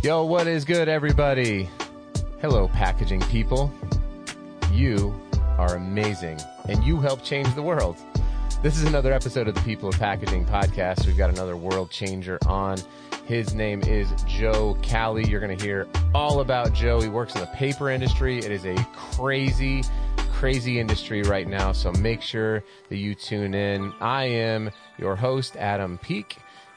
Yo, what is good, everybody? Hello, packaging people. You are amazing, and you help change the world. This is another episode of the People of Packaging podcast. We've got another world changer on. His name is Joe Cali. You're going to hear all about Joe. He works in the paper industry. It is a crazy, crazy industry right now. So make sure that you tune in. I am your host, Adam Peek.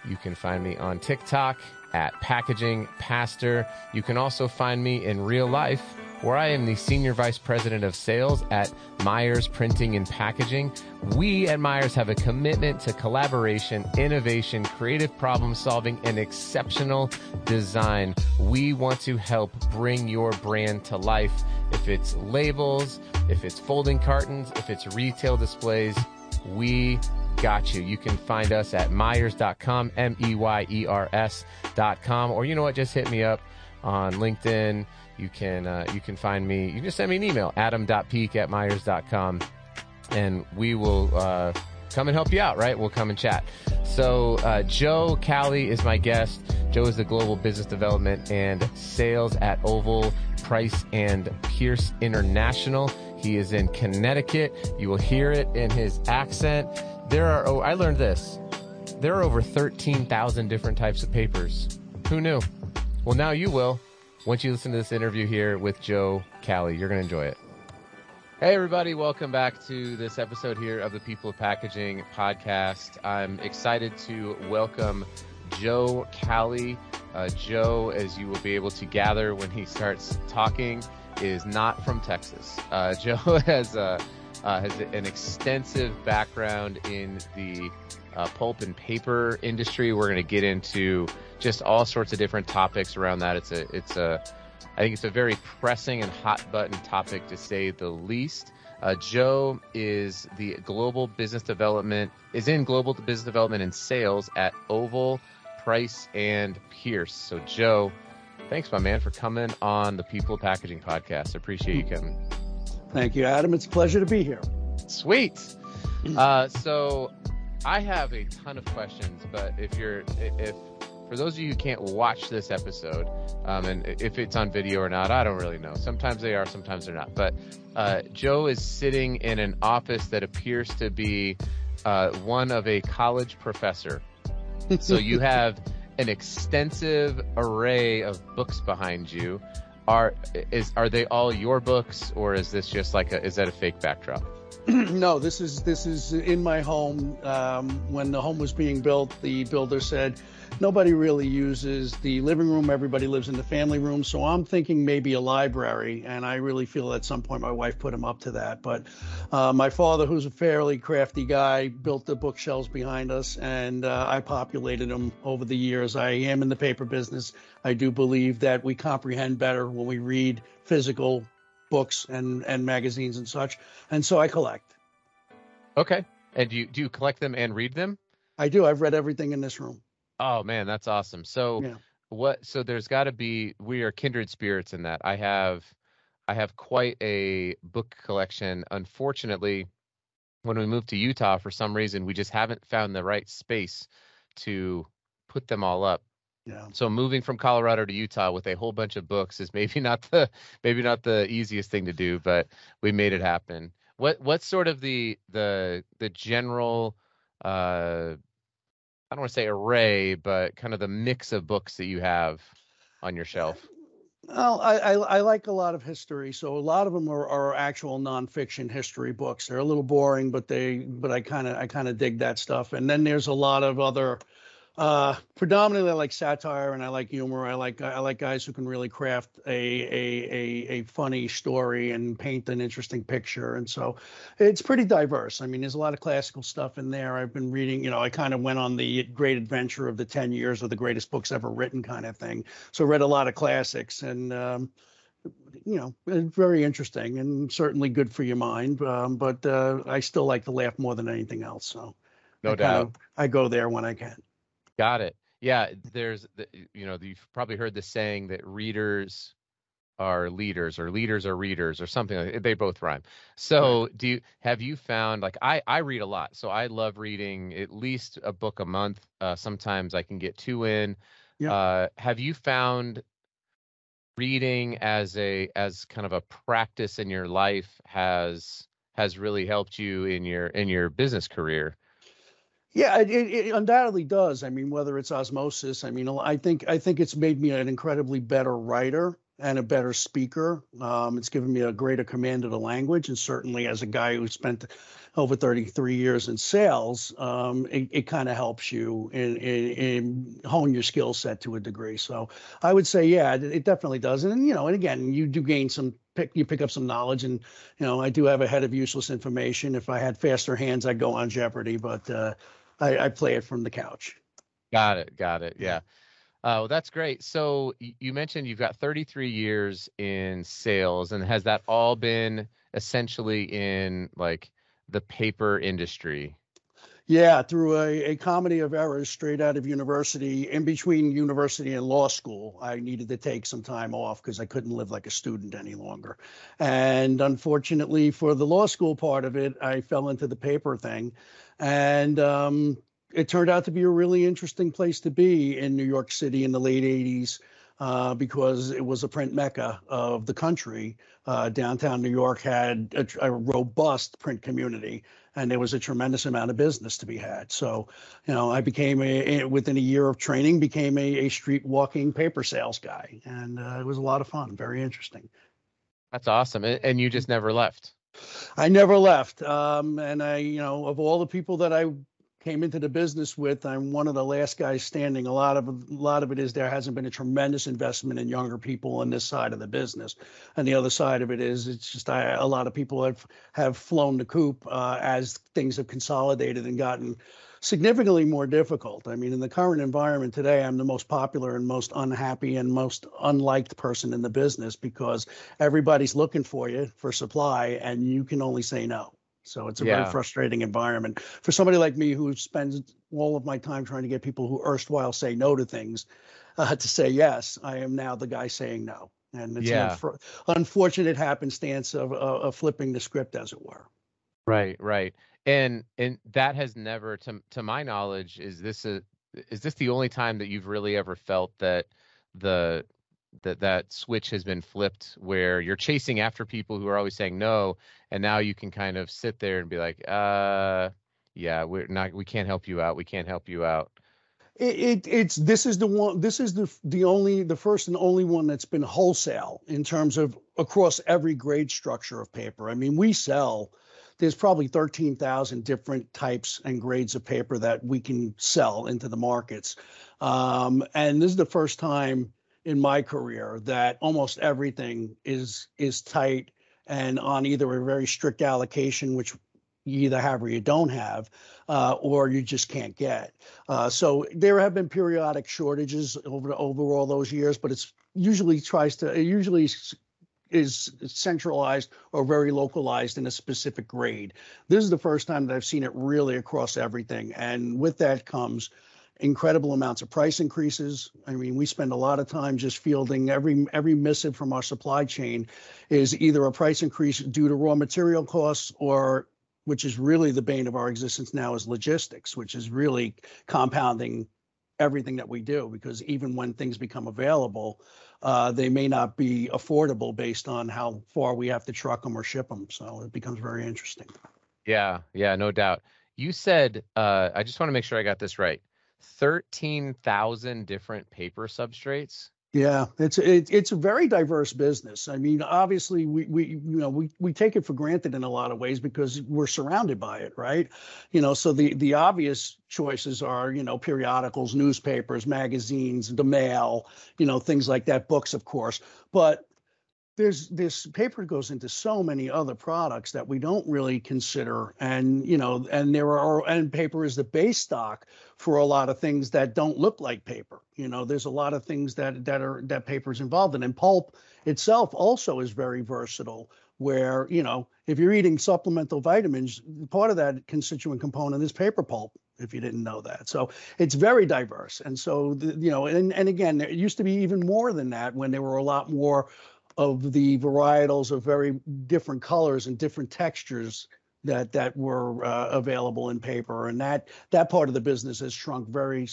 You can find me on TikTok at Packaging Pastor. You can also find me in real life where I am the Senior Vice President of Sales at Meyers Printing and Packaging. We at Meyers have a commitment to collaboration, innovation, creative problem solving, and exceptional design. We want to help bring your brand to life. If it's labels, if it's folding cartons, if it's retail displays, we got you. You can find us at Meyers.com, M-E-Y-E-R-S.com, or you know what, just hit me up on LinkedIn. You can, uh, you can find me, you can just send me an email, adam.peek at Meyers.com, and we will, uh, come and help you out, right? We'll come and chat. So, uh, Joe Cali is my guest. Joe is the global business development and sales at Ovol Price and Pierce International. He is in Connecticut. You will hear it in his accent. There are, oh, I learned this. There are over 13,000 different types of papers. Who knew? Well, now you will. Once you listen to this interview here with Joe Cali, you're going to enjoy it. Hey, everybody. Welcome back to this episode here of the People of Packaging podcast. I'm excited to welcome Joe Cali. Uh, Joe, as you will be able to gather when he starts talking, is not from Texas. Uh, Joe has a uh, has an extensive background in the uh, pulp and paper industry. We're going to get into just all sorts of different topics around that. It's a, it's a, I think it's a very pressing and hot button topic to say the least. Uh, Joe is the global business development, is in global business development and sales at Ovol, Price, and Pierce. So Joe, thanks my man for coming on the People Packaging podcast. I appreciate you coming. Thank you, Adam. It's a pleasure to be here. Sweet. Uh, so I have a ton of questions, but if you're, if, for those of you who can't watch this episode, um, and if it's on video or not, I don't really know. Sometimes they are, sometimes they're not. But uh, Joe is sitting in an office that appears to be uh, one of a college professor. So you have an extensive array of books behind you are is are they all your books or is this just like a is that a fake backdrop? No this is this is in my home. Um, when the home was being built the builder said nobody really uses the living room everybody lives in the family room so i'm thinking maybe a library and i really feel at some point my wife put him up to that but uh, my father who's a fairly crafty guy built the bookshelves behind us and uh, i populated them over the years i am in the paper business I do believe that we comprehend better when we read physical books and, and magazines and such. And so I collect. Okay. And do you, do you collect them and read them? I do. I've read everything in this room. Oh man, that's awesome. So yeah. what, so there's gotta be, we are kindred spirits in that I have, I have quite a book collection. Unfortunately, when we moved to Utah, for some reason, we just haven't found the right space to put them all up. Yeah. So moving from Colorado to Utah with a whole bunch of books is maybe not the maybe not the easiest thing to do, but we made it happen. What what's sort of the the the general uh I don't want to say array, but kind of the mix of books that you have on your uh, shelf? Well, I, I, I, like a lot of history, so a lot of them are, are actual nonfiction history books. They're a little boring, but they but I kind of I kind of dig that stuff. And then there's a lot of other uh, predominantly, I like satire and I like humor. I like I like guys who can really craft a a a, a funny story and paint an interesting picture. And so, it's pretty diverse. I mean, there's a lot of classical stuff in there. I've been reading. You know, I kind of went on the great adventure of the ten years of the greatest books ever written kind of thing. So read a lot of classics and. Um, you know, very interesting and certainly good for your mind. Um, but uh, I still like to laugh more than anything else. So, no I doubt, kind of, I go there when I can. Got it. Yeah, there's the, you know you've probably heard the saying that readers are leaders or leaders are readers or something like they both rhyme. So do you have you found like I I read a lot. So I love reading at least a book a month. Uh, sometimes I can get two in. Yeah. Uh, have you found reading as a as kind of a practice in your life has has really helped you in your in your business career. Yeah, it, it undoubtedly does. I mean, whether it's osmosis, I mean, I think I think it's made me an incredibly better writer and a better speaker. Um, it's given me a greater command of the language, and certainly as a guy who spent over 33 years in sales, um, it, it kind of helps you in, in, in, hone your skill set to a degree. So I would say, yeah, it, it definitely does. And you know, and again, you do gain some pick you pick up some knowledge and you know i do have a head of useless information if i had faster hands i'd go on jeopardy but uh, I, I play it from the couch got it got it yeah Oh, that's great. So you mentioned you've got 33 years in sales, and has that all been essentially in like the paper industry? Yeah, through a, a comedy of errors straight out of university, in between university and law school, I needed to take some time off because I couldn't live like a student any longer. And unfortunately, for the law school part of it, I fell into the paper thing. And um, it turned out to be a really interesting place to be in New York City in the late 80s uh, because it was a print mecca of the country. Uh, downtown New York had a, a, robust print community, and there was a tremendous amount of business to be had. So, you know, I became a, within a year of training, became a, a street walking paper sales guy, and uh, it was a lot of fun, very interesting. That's awesome, and you just never left. I never left. Um, and I, you know, of all the people that I came into the business with. I'm one of the last guys standing. A lot of a lot of it is there hasn't been a tremendous investment in younger people on this side of the business, and the other side of it is it's just I, a lot of people have have flown the coop uh, as things have consolidated and gotten significantly more difficult. I mean, in the current environment today, I'm the most popular and most unhappy and most unliked person in the business because everybody's looking for you for supply, and you can only say no. So it's a yeah. very frustrating environment for somebody like me who spends all of my time trying to get people who erstwhile say no to things uh, to say yes. I am now the guy saying no, and it's yeah. an unfor- unfortunate happenstance of, uh, of flipping the script, as it were. Right, right, and and that has never, to to my knowledge, is this a is this the only time that you've really ever felt that the that that switch has been flipped where you're chasing after people who are always saying no and now you can kind of sit there and be like uh yeah we're not we can't help you out we can't help you out. It, it, it's this is the one this is the the only the first and only one that's been wholesale in terms of across every grade structure of paper. I mean we sell there's probably 13,000 different types and grades of paper that we can sell into the markets um, and this is the first time in my career that almost everything is is tight and on either a very strict allocation, which you either have or you don't have, uh, or you just can't get. Uh, so there have been periodic shortages over over all those years, but it's usually tries to it usually is centralized or very localized in a specific grade. This is the first time that I've seen it really across everything, and with that comes incredible amounts of price increases. I mean, we spend a lot of time just fielding every every missive from our supply chain is either a price increase due to raw material costs or which is really the bane of our existence now is logistics, which is really compounding everything that we do because even when things become available, uh, they may not be affordable based on how far we have to truck them or ship them. So it becomes very interesting. Yeah, yeah, no doubt. You said, uh, I just want to make sure I got this right. 13,000 different paper substrates. Yeah, it's it, it's a very diverse business. I mean, obviously, we we you know we we take it for granted in a lot of ways because we're surrounded by it, right? You know, so the the obvious choices are you know periodicals, newspapers, magazines, the mail, you know, things like that, books, of course. But there's this paper goes into so many other products that we don't really consider and you know and there are and paper is the base stock for a lot of things that don't look like paper. You know there's a lot of things that that are that paper is involved in. And pulp itself also is very versatile where you know if you're eating supplemental vitamins part of that constituent component is paper pulp if you didn't know that. So it's very diverse. And so the, you know and, and again it used to be even more than that when there were a lot more of the varietals of very different colors and different textures that that were uh, available in paper, and that that part of the business has shrunk very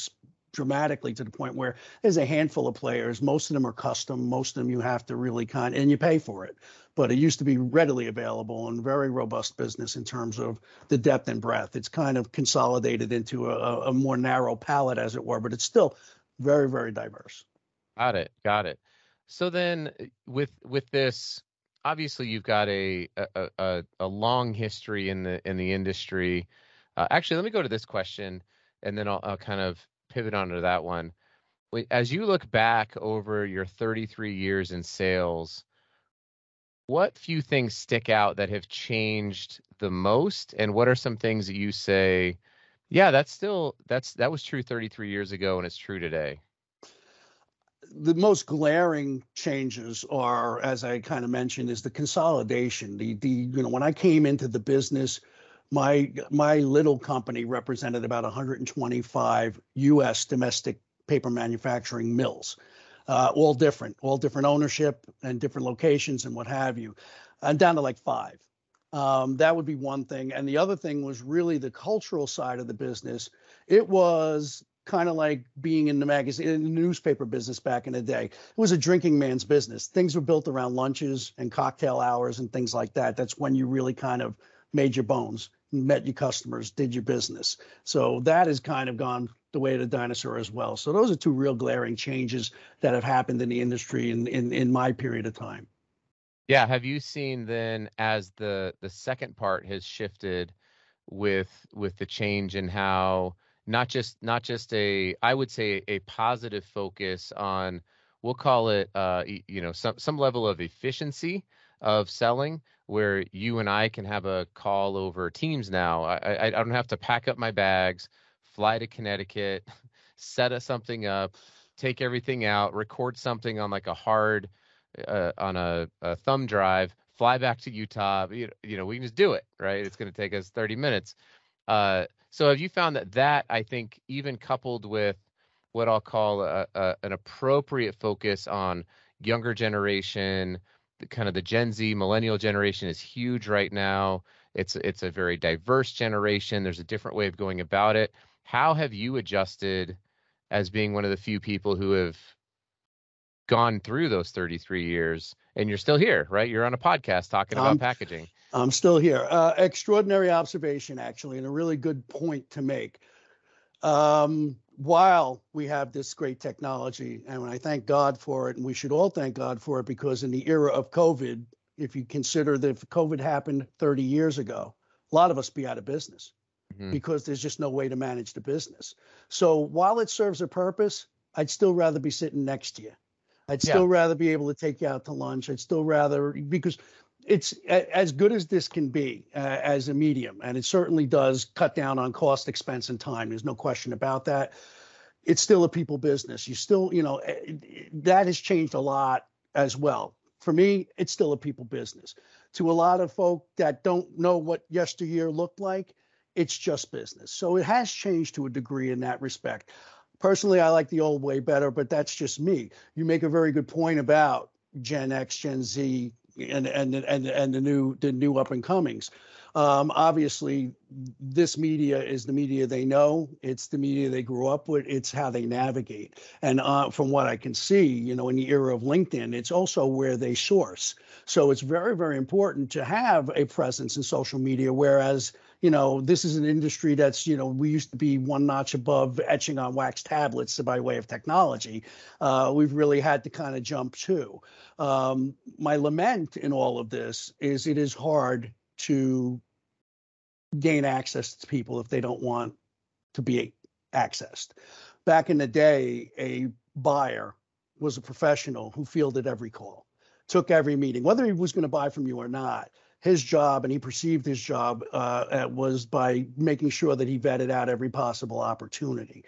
dramatically to the point where there's a handful of players. Most of them are custom. Most of them you have to really kind and you pay for it. But it used to be readily available and very robust business in terms of the depth and breadth. It's kind of consolidated into a, a more narrow palette, as it were, but it's still very, very diverse. Got it. Got it. So then, uh, with with this, obviously you've got a a, a, a long history in the in the industry. Uh, actually, let me go to this question, and then I'll, I'll kind of pivot onto that one. As you look back over your 33 years in sales, what few things stick out that have changed the most, and what are some things that you say, yeah, that's still that's that was true 33 years ago, and it's true today? The most glaring changes are, as I kind of mentioned, is the consolidation. The the you know when I came into the business, my my little company represented about 125 U.S. domestic paper manufacturing mills, uh, all different, all different ownership and different locations and what have you, and down to like five. Um, that would be one thing, and the other thing was really the cultural side of the business. It was kind of like being in the magazine in the newspaper business back in the day. It was a drinking man's business. Things were built around lunches and cocktail hours and things like that. That's when you really kind of made your bones, met your customers, did your business. So that has kind of gone the way of the dinosaur as well. So those are two real glaring changes that have happened in the industry in in, in my period of time. Yeah, have you seen then as the the second part has shifted with with the change in how not just not just a I would say a positive focus on we'll call it uh, you know some some level of efficiency of selling where you and I can have a call over Teams now. I, I don't have to pack up my bags, fly to Connecticut, set something up, take everything out, record something on like a hard uh, on a, a, thumb drive, fly back to Utah. You, you know, we can just do it, right? It's going to take us 30 minutes. Uh, so have you found that that I think even coupled with what I'll call a, a, an appropriate focus on younger generation, the, kind of the Gen Z millennial generation is huge right now. It's it's a very diverse generation. There's a different way of going about it. How have you adjusted as being one of the few people who have gone through those 33 years and you're still here, right? You're on a podcast talking about um, packaging. I'm still here. Uh, extraordinary observation, actually, and a really good point to make. Um, while we have this great technology, and I thank God for it, and we should all thank God for it, because in the era of COVID, if you consider that if COVID happened 30 years ago, a lot of us be out of business mm-hmm. because there's just no way to manage the business. So while it serves a purpose, I'd still rather be sitting next to you. I'd still yeah. rather be able to take you out to lunch. I'd still rather because it's as good as this can be uh, as a medium, and it certainly does cut down on cost, expense, and time. There's no question about that. It's still a people business. You still, you know, eh, that has changed a lot as well. For me, it's still a people business. To a lot of folk that don't know what yesteryear looked like, it's just business. So it has changed to a degree in that respect. Personally, I like the old way better, but that's just me. You make a very good point about Gen X, Gen Z, and and and and the new the new up and comings. Um, obviously, this media is the media they know. It's the media they grew up with. It's how they navigate. And uh, from what I can see, you know, in the era of LinkedIn, it's also where they source. So it's very, very important to have a presence in social media. Whereas you know, this is an industry that's, you know, we used to be one notch above etching on wax tablets by way of technology. Uh, we've really had to kind of jump to. Um, my lament in all of this is it is hard to gain access to people if they don't want to be accessed. Back in the day, a buyer was a professional who fielded every call, took every meeting, whether he was going to buy from you or not his job, and he perceived his job uh, was by making sure that he vetted out every possible opportunity.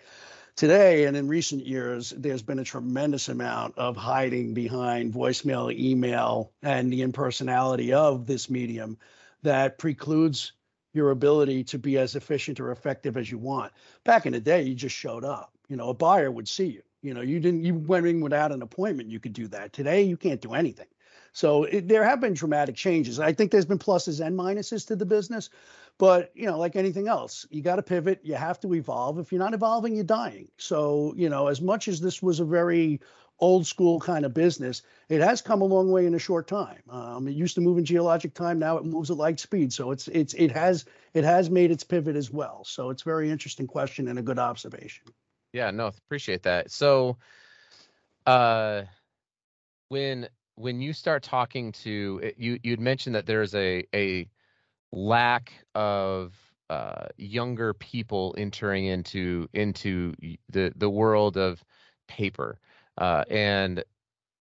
Today and in recent years, there's been a tremendous amount of hiding behind voicemail, email, and the impersonality of this medium that precludes your ability to be as efficient or effective as you want. Back in the day, you just showed up. You know, a buyer would see you. You know, you didn't you went in without an appointment, you could do that. Today, you can't do anything. So it, there have been dramatic changes. I think there's been pluses and minuses to the business, but you know, like anything else, you got to pivot. You have to evolve. If you're not evolving, you're dying. So you know, as much as this was a very old school kind of business, it has come a long way in a short time. Um, it used to move in geologic time, now it moves at light speed. So it's it's it has it has made its pivot as well. So it's a very interesting question and a good observation. Yeah, no, appreciate that. So, uh, when when you start talking to you, you'd mentioned that there's a a lack of uh, younger people entering into into the the world of paper. Uh, and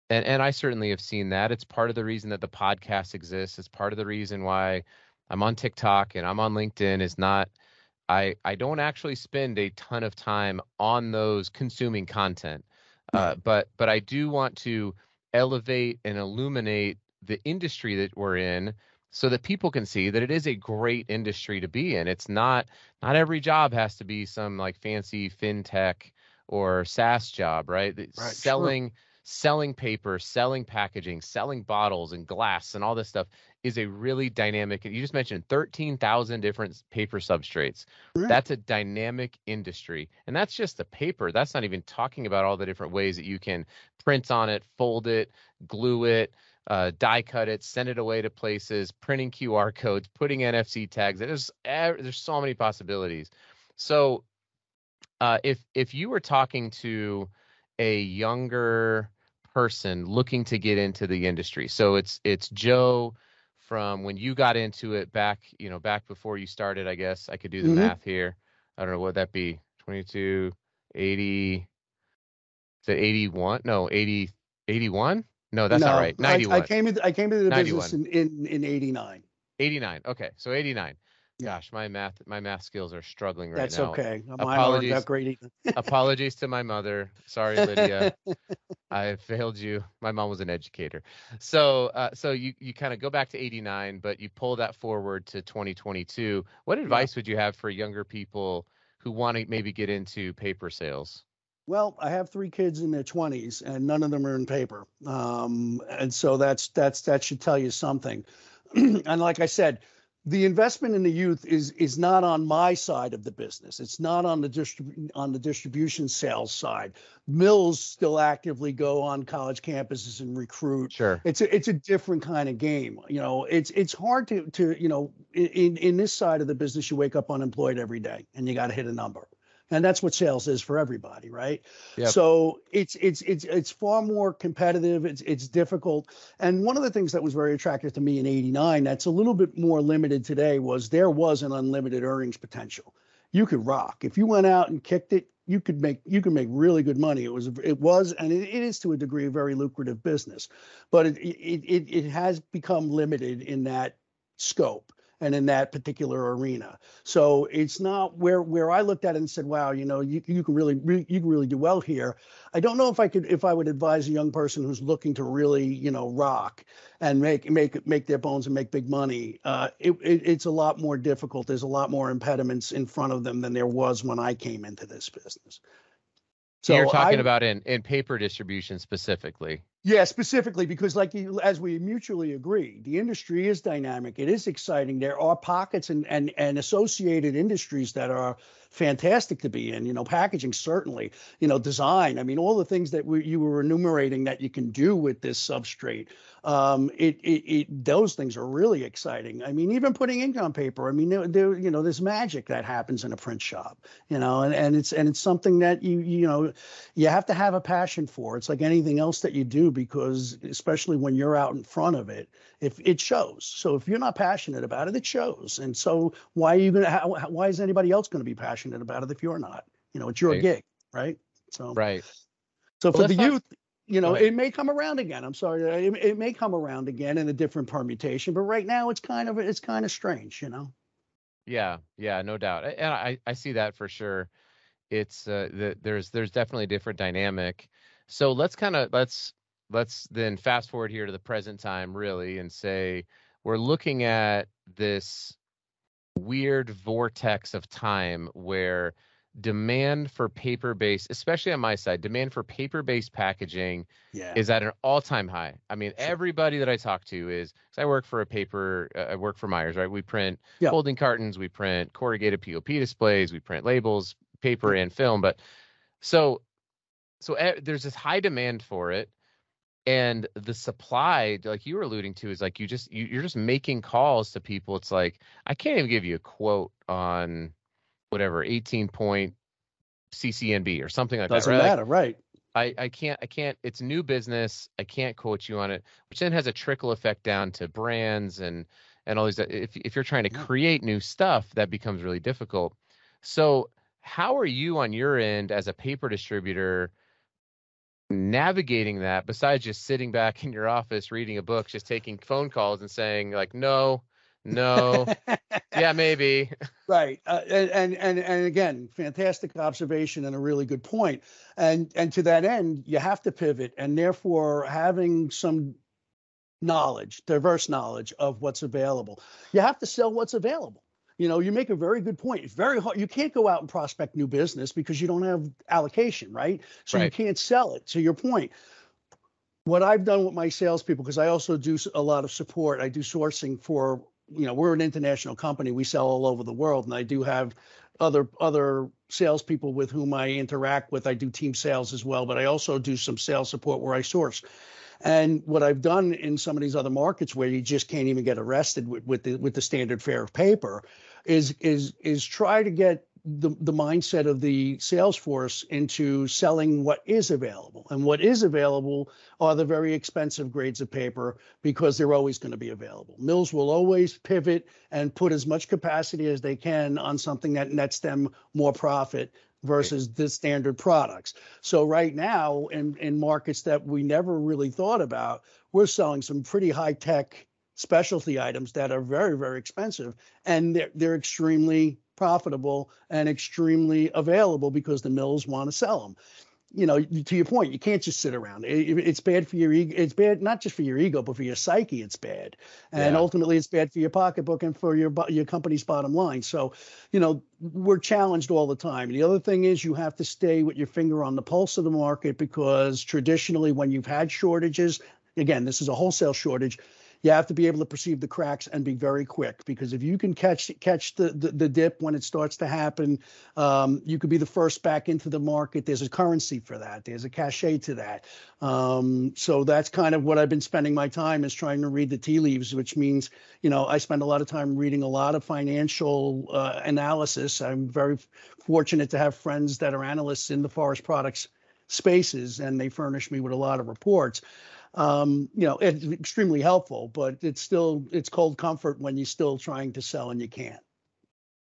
and and I certainly have seen that. It's part of the reason that the podcast exists. It's part of the reason why I'm on TikTok and I'm on LinkedIn. Is not I I don't actually spend a ton of time on those consuming content, uh, but but I do want to elevate and illuminate the industry that we're in so that people can see that it is a great industry to be in. It's not not every job has to be some like fancy fintech or SaaS job, right? right selling sure. selling paper, selling packaging, selling bottles and glass and all this stuff is a really dynamic. You just mentioned 13,000 different paper substrates. Right. That's a dynamic industry. And that's just the paper. That's not even talking about all the different ways that you can print on it, fold it, glue it, uh, die cut it, send it away to places, printing QR codes, putting NFC tags. There's there's so many possibilities. So uh, if if you were talking to a younger person looking to get into the industry, so it's it's Joe from when you got into it back, you know, back before you started. I guess I could do the mm-hmm. math here. I don't know what that be. 22, 80, is it 81? No, 80, 81? No, that's no, not right. 91. I, I came into I came into the 91. business in, in in 89. 89. Okay, so 89. Gosh, my math my math skills are struggling right That's now. That's okay. Mine apologies, great apologies to my mother. Sorry, Lydia. I failed you. My mom was an educator. So uh, so you you kind of go back to 89, but you pull that forward to 2022. What advice yeah. would you have for younger people who want to maybe get into paper sales? Well, I have three kids in their 20s, and none of them are in paper, um, and so that's that's that should tell you something. and like I said, the investment in the youth is is not on my side of the business. It's not on the distrib- on the distribution sales side. Mills still actively go on college campuses and recruit. Sure, it's a it's a different kind of game. You know, it's it's hard to to you know in in this side of the business you wake up unemployed every day and you got to hit a number and that's what sales is for everybody right? Yep. so it's it's it's it's far more competitive. It's it's difficult. And one of the things that was very attractive to me in 89 that's a little bit more limited today was there was an unlimited earnings potential. You could rock. If you went out and kicked it you could make you could make really good money. It was it was and it, it is to a degree a very lucrative business. But it, it it it has become limited in that scope and in that particular arena. So it's not where where I looked at it and said, "Wow, you know, you you can really, you can really do well here." I don't know if I could if I would advise a young person who's looking to really, you know, rock and make make make their bones and make big money. Uh, it, it, it's a lot more difficult. There's a lot more impediments in front of them than there was when I came into this business. So you're talking I, about in in paper distribution specifically. Yeah, specifically because, like as we mutually agree, the industry is dynamic. It is exciting. There are pockets and and and associated industries that are fantastic to be in. You know, packaging certainly. You know, design. I mean, all the things that we, you were enumerating that you can do with this substrate. Um, it, it, it those things are really exciting. I mean, even putting ink on paper. I mean, there, there, you know, there's magic that happens in a print shop. You know, and, and it's and it's something that you you know, you have to have a passion for. It's like anything else that you do because especially when you're out in front of it, if it shows. So if you're not passionate about it, it shows. And so why are you gonna? why is anybody else going to be passionate about it if you're not? You know, it's your right. gig, right? So right. So well, for the not, youth, you know, it may come around again. I'm sorry, it, it may come around again in a different permutation, but right now it's kind of it's kind of strange, you know. Yeah, yeah, no doubt, and I I see that for sure. It's uh, the, there's there's definitely a different dynamic. So let's kind of let's let's then fast forward here to the present time, really, and say we're looking at this weird vortex of time where demand for paper based, especially on my side, demand for paper based packaging Yeah. is at an all time high. I mean, Sure. everybody that I talk to is, I work for a paper, uh, I work for Meyers, right? We print Yeah. folding cartons, we print corrugated POP displays, we print labels, paper and film. But so, so eh, there's this high demand for it. And the supply, like you were alluding to, is like you just you, you're just making calls to people. It's like I can't even give you a quote on whatever 18 point CCNB or something like that. Doesn't that. Right? Like, matter, right? I, I can't I can't it's new business. I can't quote you on it, which then has a trickle effect down to brands and and all these if if you're trying to create new stuff, that becomes really difficult. So how are you on your end as a paper distributor navigating that besides just sitting back in your office reading a book, just taking phone calls and saying like no, no, yeah, maybe. Right, uh, and, and and and again, fantastic observation and a really good point. And and to that end, you have to pivot, and therefore having some knowledge, diverse knowledge of what's available. You have to sell what's available. You know, you make a very good point. It's very hard. You can't go out and prospect new business because you don't have allocation, right? So you can't sell it. To your point, what I've done with my salespeople, because I also do a lot of support. I do sourcing for, you know, we're an international company. We sell all over the world, and I do have other other salespeople with whom I interact with. I do team sales as well, but I also do some sales support where I source. And what I've done in some of these other markets where you just can't even get arrested with, with the with the standard fare of paper, is is is try to get the, the mindset of the sales force into selling what is available. And what is available are the very expensive grades of paper because they're always going to be available. Mills will always pivot and put as much capacity as they can on something that nets them more profit versus the standard products. So right now in, in markets that we never really thought about, we're selling some pretty high tech specialty items that are very, very expensive and they're, they're extremely profitable and extremely available because the mills want to sell them. You know, to your point, you can't just sit around. It- it's bad for your ego. It's bad not just for your ego, but for your psyche. It's bad, and Yeah. ultimately, it's bad for your pocketbook and for your your company's bottom line. So, you know, we're challenged all the time. The other thing is you have to stay with your finger on the pulse of the market because traditionally, when you've had shortages, again, this is a wholesale shortage. You have to be able to perceive the cracks and be very quick because if you can catch catch the the, the dip when it starts to happen, um, you could be the first back into the market. There's a currency for that. There's a cachet to that. Um, so that's kind of what I've been spending my time is trying to read the tea leaves, which means you know I spend a lot of time reading a lot of financial uh, analysis. I'm very fortunate to have friends that are analysts in the forest products spaces, and they furnish me with a lot of reports um, you know, it's extremely helpful, but it's still it's cold comfort when you're still trying to sell and you can't.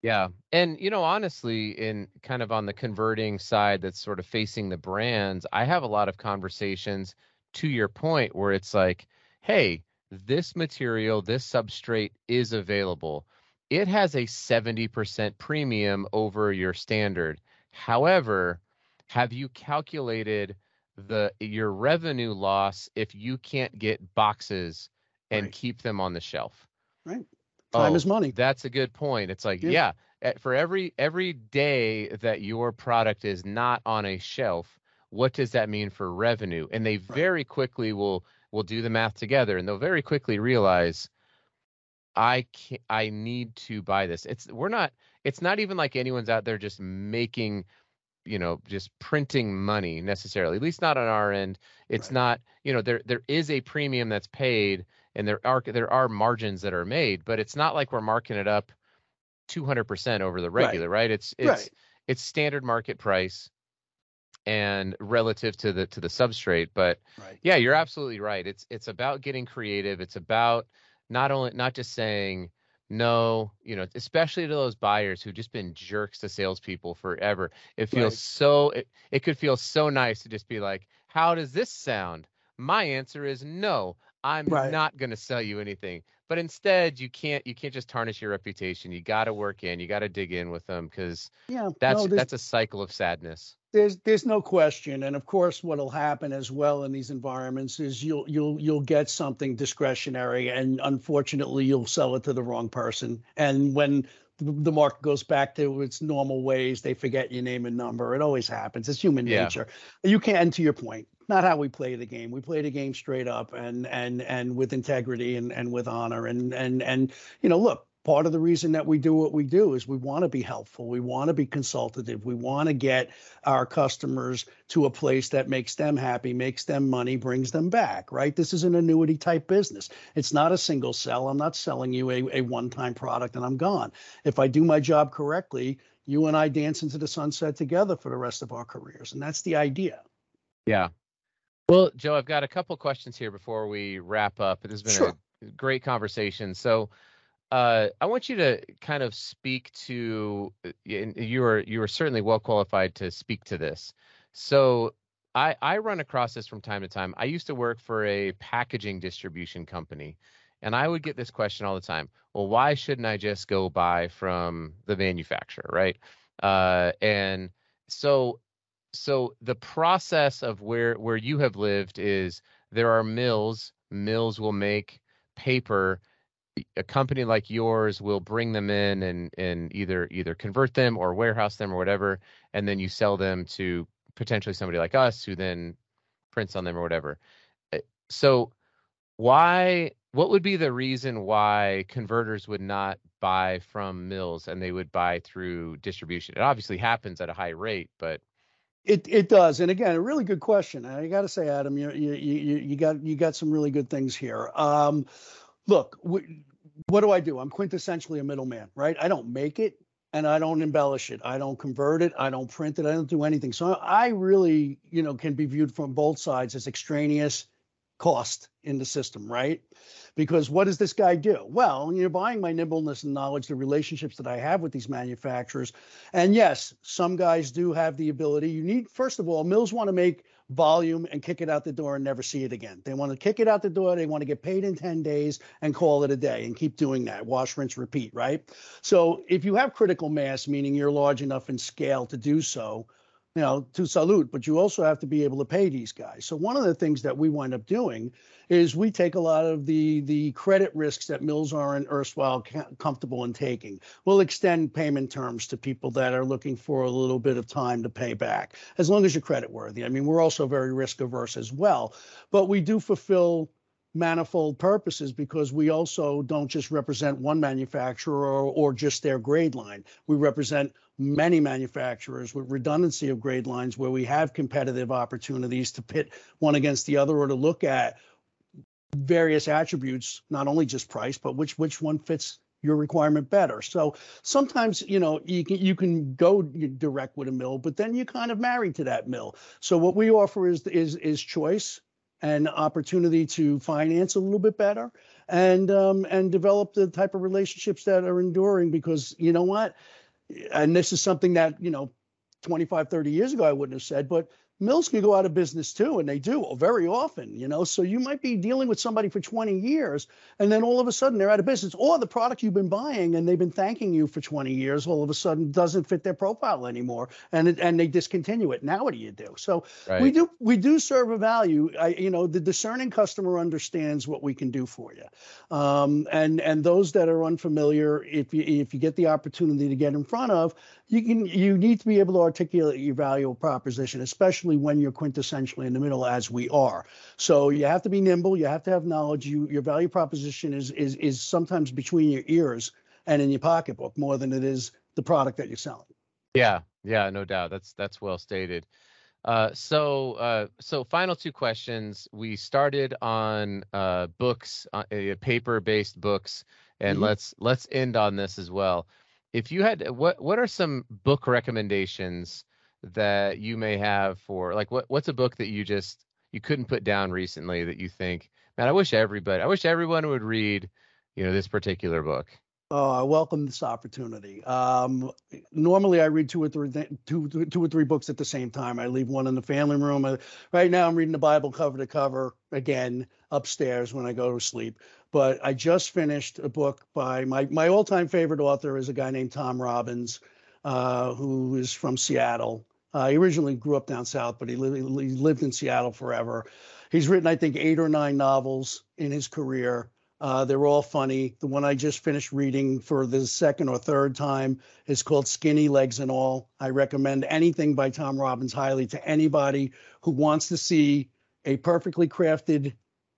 Yeah. And, you know, honestly, in kind of on the converting side that's sort of facing the brands, I have a lot of conversations to your point where it's like, hey, this material, this substrate is available. It has a 70% premium over your standard. However, have you calculated the your revenue loss if you can't get boxes and Right. keep them on the shelf? Right. Time Oh, is money. That's a good point. It's like, Yeah. yeah, eh, for every every day that your product is not on a shelf, what does that mean for revenue? And they very quickly will will do the math together and they'll very quickly realize I can I need to buy this. It's we're not it's not even like anyone's out there just making you know just printing money necessarily at least not on our end it's Right. not you know there there is a premium that's paid and there are there are margins that are made but it's not like we're marking it up 200% over the Right. regular right, it's it's Right. it's standard market price and relative to the to the substrate but Right. yeah you're absolutely right it's it's about getting creative it's about not only not just saying no you know especially to those buyers who've just been jerks to salespeople forever it feels Right. so it, it could feel so nice to just be like how does this sound my answer is no i'm Right. not going to sell you anything but instead you can't you can't just tarnish your reputation. You got to work in. You got to dig in with them because yeah, that's no, that's a cycle of sadness. There's there's no question, and of course, what'll happen as well in these environments is you'll you'll you'll get something discretionary, and unfortunately, you'll sell it to the wrong person. And when the market goes back to its normal ways. They forget your name and number. It always happens. It's human Yeah. nature. You can't. And to your point, not how we play the game. We play the game straight up and and and with integrity and and with honor. And and and you know, look. Part of the reason that we do what we do is we want to be helpful. We want to be consultative. We want to get our customers to a place that makes them happy, makes them money, brings them back, right? This is an annuity type business. It's not a single sell. I'm not selling you a, a one time product and I'm gone. If I do my job correctly, you and I dance into the sunset together for the rest of our careers. And that's the idea. Yeah. Well, Joe, I've got a couple questions here before we wrap up. It has been Sure. a great conversation. So, uh, I want you to kind of speak to. uh, You are you are certainly well qualified to speak to this. So, I I run across this from time to time. I used to work for a packaging distribution company, and I would get this question all the time. Well, why shouldn't I just go buy from the manufacturer, right? Uh, and so so the process of where where you have lived is there are mills mills will make paper a company like yours will bring them in and and either either convert them or warehouse them or whatever and then you sell them to potentially somebody like us who then prints on them or whatever. Uh, so why what would be the reason why converters would not buy from mills and they would buy through distribution? It obviously happens at a high rate but It it does, and again, a really good question. I got to say, Adam, you you you you got you got some really good things here. Um, look, what do I do? I'm quintessentially a middleman, right? I don't make it, and I don't embellish it. I don't convert it. I don't print it. I don't do anything. So I really, you know, can be viewed from both sides as extraneous cost in the system, right? Because what does this guy do? Well, you're buying my nimbleness and knowledge, the relationships that I have with these manufacturers. And yes, some guys do have the ability. You need, first of all, mills want to make volume and kick it out the door and never see it again. They want to kick it out the door. They want to get paid in 10 days and call it a day and keep doing that. Wash, rinse, repeat, right? So if you have critical mass, meaning you're large enough in scale to do so, you know, to salute, but you also have to be able to pay these guys. So one of the things that we wind up doing is we take a lot of the the credit risks that mills aren't erstwhile comfortable in taking. We'll extend payment terms to people that are looking for a little bit of time to pay back, as long as you're credit worthy. I mean, we're also very risk averse as well, but we do fulfill manifold purposes because we also don't just represent one manufacturer or, or just their grade line. We represent many manufacturers with redundancy of grade lines where we have competitive opportunities to pit one against the other or to look at various attributes, not only just price, but which which one fits your requirement better. So sometimes, you know, you can you can go direct with a mill, but then you're kind of married to that mill. So what we offer is is is choice and opportunity to finance a little bit better and um, and develop the type of relationships that are enduring because you know what? And this is something that you know 25 30 years ago i wouldn't have said but mills can go out of business too and they do very often you know? So you might be dealing with somebody for 20 years and then all of a sudden they're out of business or the product you've been buying and they've been thanking you for 20 years all of a sudden doesn't fit their profile anymore and it, and they discontinue it. Now what do you do? So right. we do we do serve a value. I, you know, the discerning customer understands what we can do for you, um, and and those that are unfamiliar, if you if you get the opportunity to get in front of, you can you need to be able to articulate your value proposition, especially when you're quintessentially in the middle, as we are. So you have to be nimble. You have to have knowledge. You your value proposition is is is sometimes between your ears and in your pocketbook more than it is the product that you're selling. Yeah, yeah, no doubt. That's that's well stated. Uh, so, uh, so final two questions. We started on uh, books, uh, paper-based books, and Mhm. let's let's end on this as well. If you had, what what are some book recommendations that you may have for like what what's a book that you just you couldn't put down recently that you think, man, I wish everybody, I wish everyone would read, you know, this particular book. Oh, I welcome this opportunity. Um, normally, I read two or three th- two, two or three books at the same time. I leave one in the family room. Uh, right now, I'm reading the Bible cover to cover again. Upstairs when I go to sleep. But I just finished a book by my my all time favorite author is a guy named Tom Robbins, uh, who is from Seattle. Uh, he originally grew up down south, but he, li- he lived in Seattle forever. He's written, I think, eight or nine novels in his career. Uh, they're all funny. The one I just finished reading for the second or third time is called Skinny Legs and All. I recommend anything by Tom Robbins highly to anybody who wants to see a perfectly crafted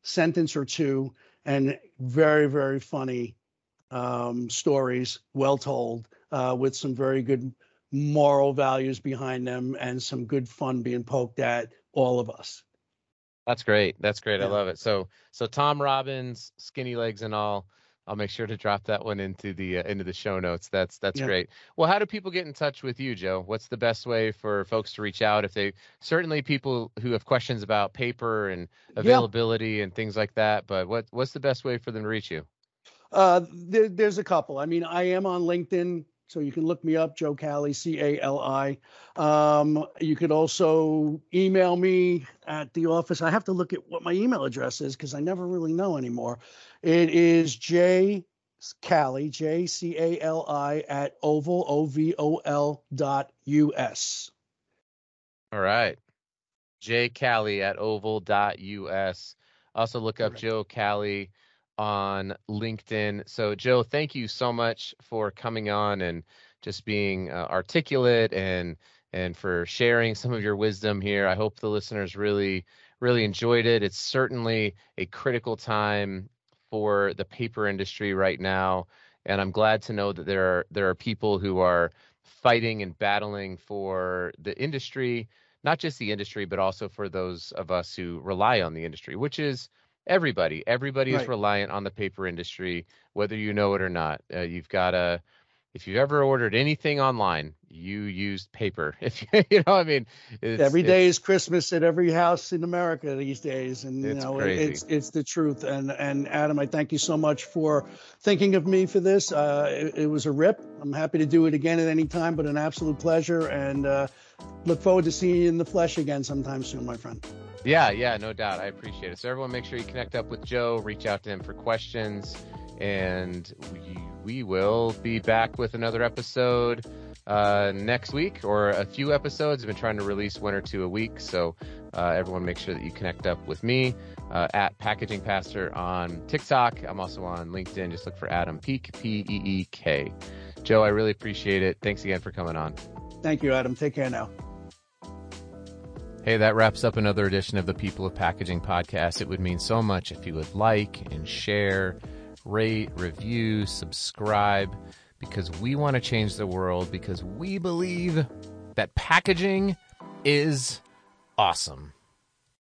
sentence or two and very, very funny um, stories, well told, uh, with some very good moral values behind them and some good fun being poked at all of us. That's great. That's great. Yeah. I love it. So so Tom Robbins, skinny legs and all. I'll make sure to drop that one into the uh, into the show notes. That's that's yeah. great. Well, how do people get in touch with you, Joe? What's the best way for folks to reach out if they certainly people who have questions about paper and availability yeah. and things like that, but what what's the best way for them to reach you? Uh, there, there's a couple. I mean, I am on LinkedIn. So you can look me up, Joe Cali, C A L I. Um, you could also email me at the office. I have to look at what my email address is because I never really know anymore. It is J Cali, J C A L I, at Ovol, O V O L dot U S. All right. J Cali at Ovol dot US. Also look up Joe Cali on LinkedIn. So, Joe, thank you so much for coming on and just being uh, articulate and and for sharing some of your wisdom here. I hope the listeners really really enjoyed it. It's certainly a critical time for the paper industry right now, and I'm glad to know that there are there are people who are fighting and battling for the industry, not just the industry, but also for those of us who rely on the industry, which is everybody everybody right. is reliant on the paper industry whether you know it or not. Uh, you've got to if you've ever ordered anything online you used paper. If you, you know i mean? Every day is christmas at every house in america these days and you know crazy. it's it's the truth. And and adam i thank you so much for thinking of me for this. Uh, it, it, was a rip. I'm happy to do it again at any time but an absolute pleasure and uh, look forward to seeing you in the flesh again sometime soon my friend yeah, yeah, no doubt. I appreciate it. So everyone, make sure you connect up with Joe, reach out to him for questions, and we we will be back with another episode uh, next week or a few episodes. I've been trying to release one or two a week, so uh, everyone, make sure that you connect up with me uh, at Packaging Pastor on TikTok. I'm also on LinkedIn. Just look for Adam Peek, P E E K. Joe, I really appreciate it. Thanks again for coming on. Thank you, Adam. Take care now. Hey, that wraps up another edition of the People of Packaging podcast. It would mean so much if you would like and share, rate, review, subscribe, because we want to change the world because we believe that packaging is awesome.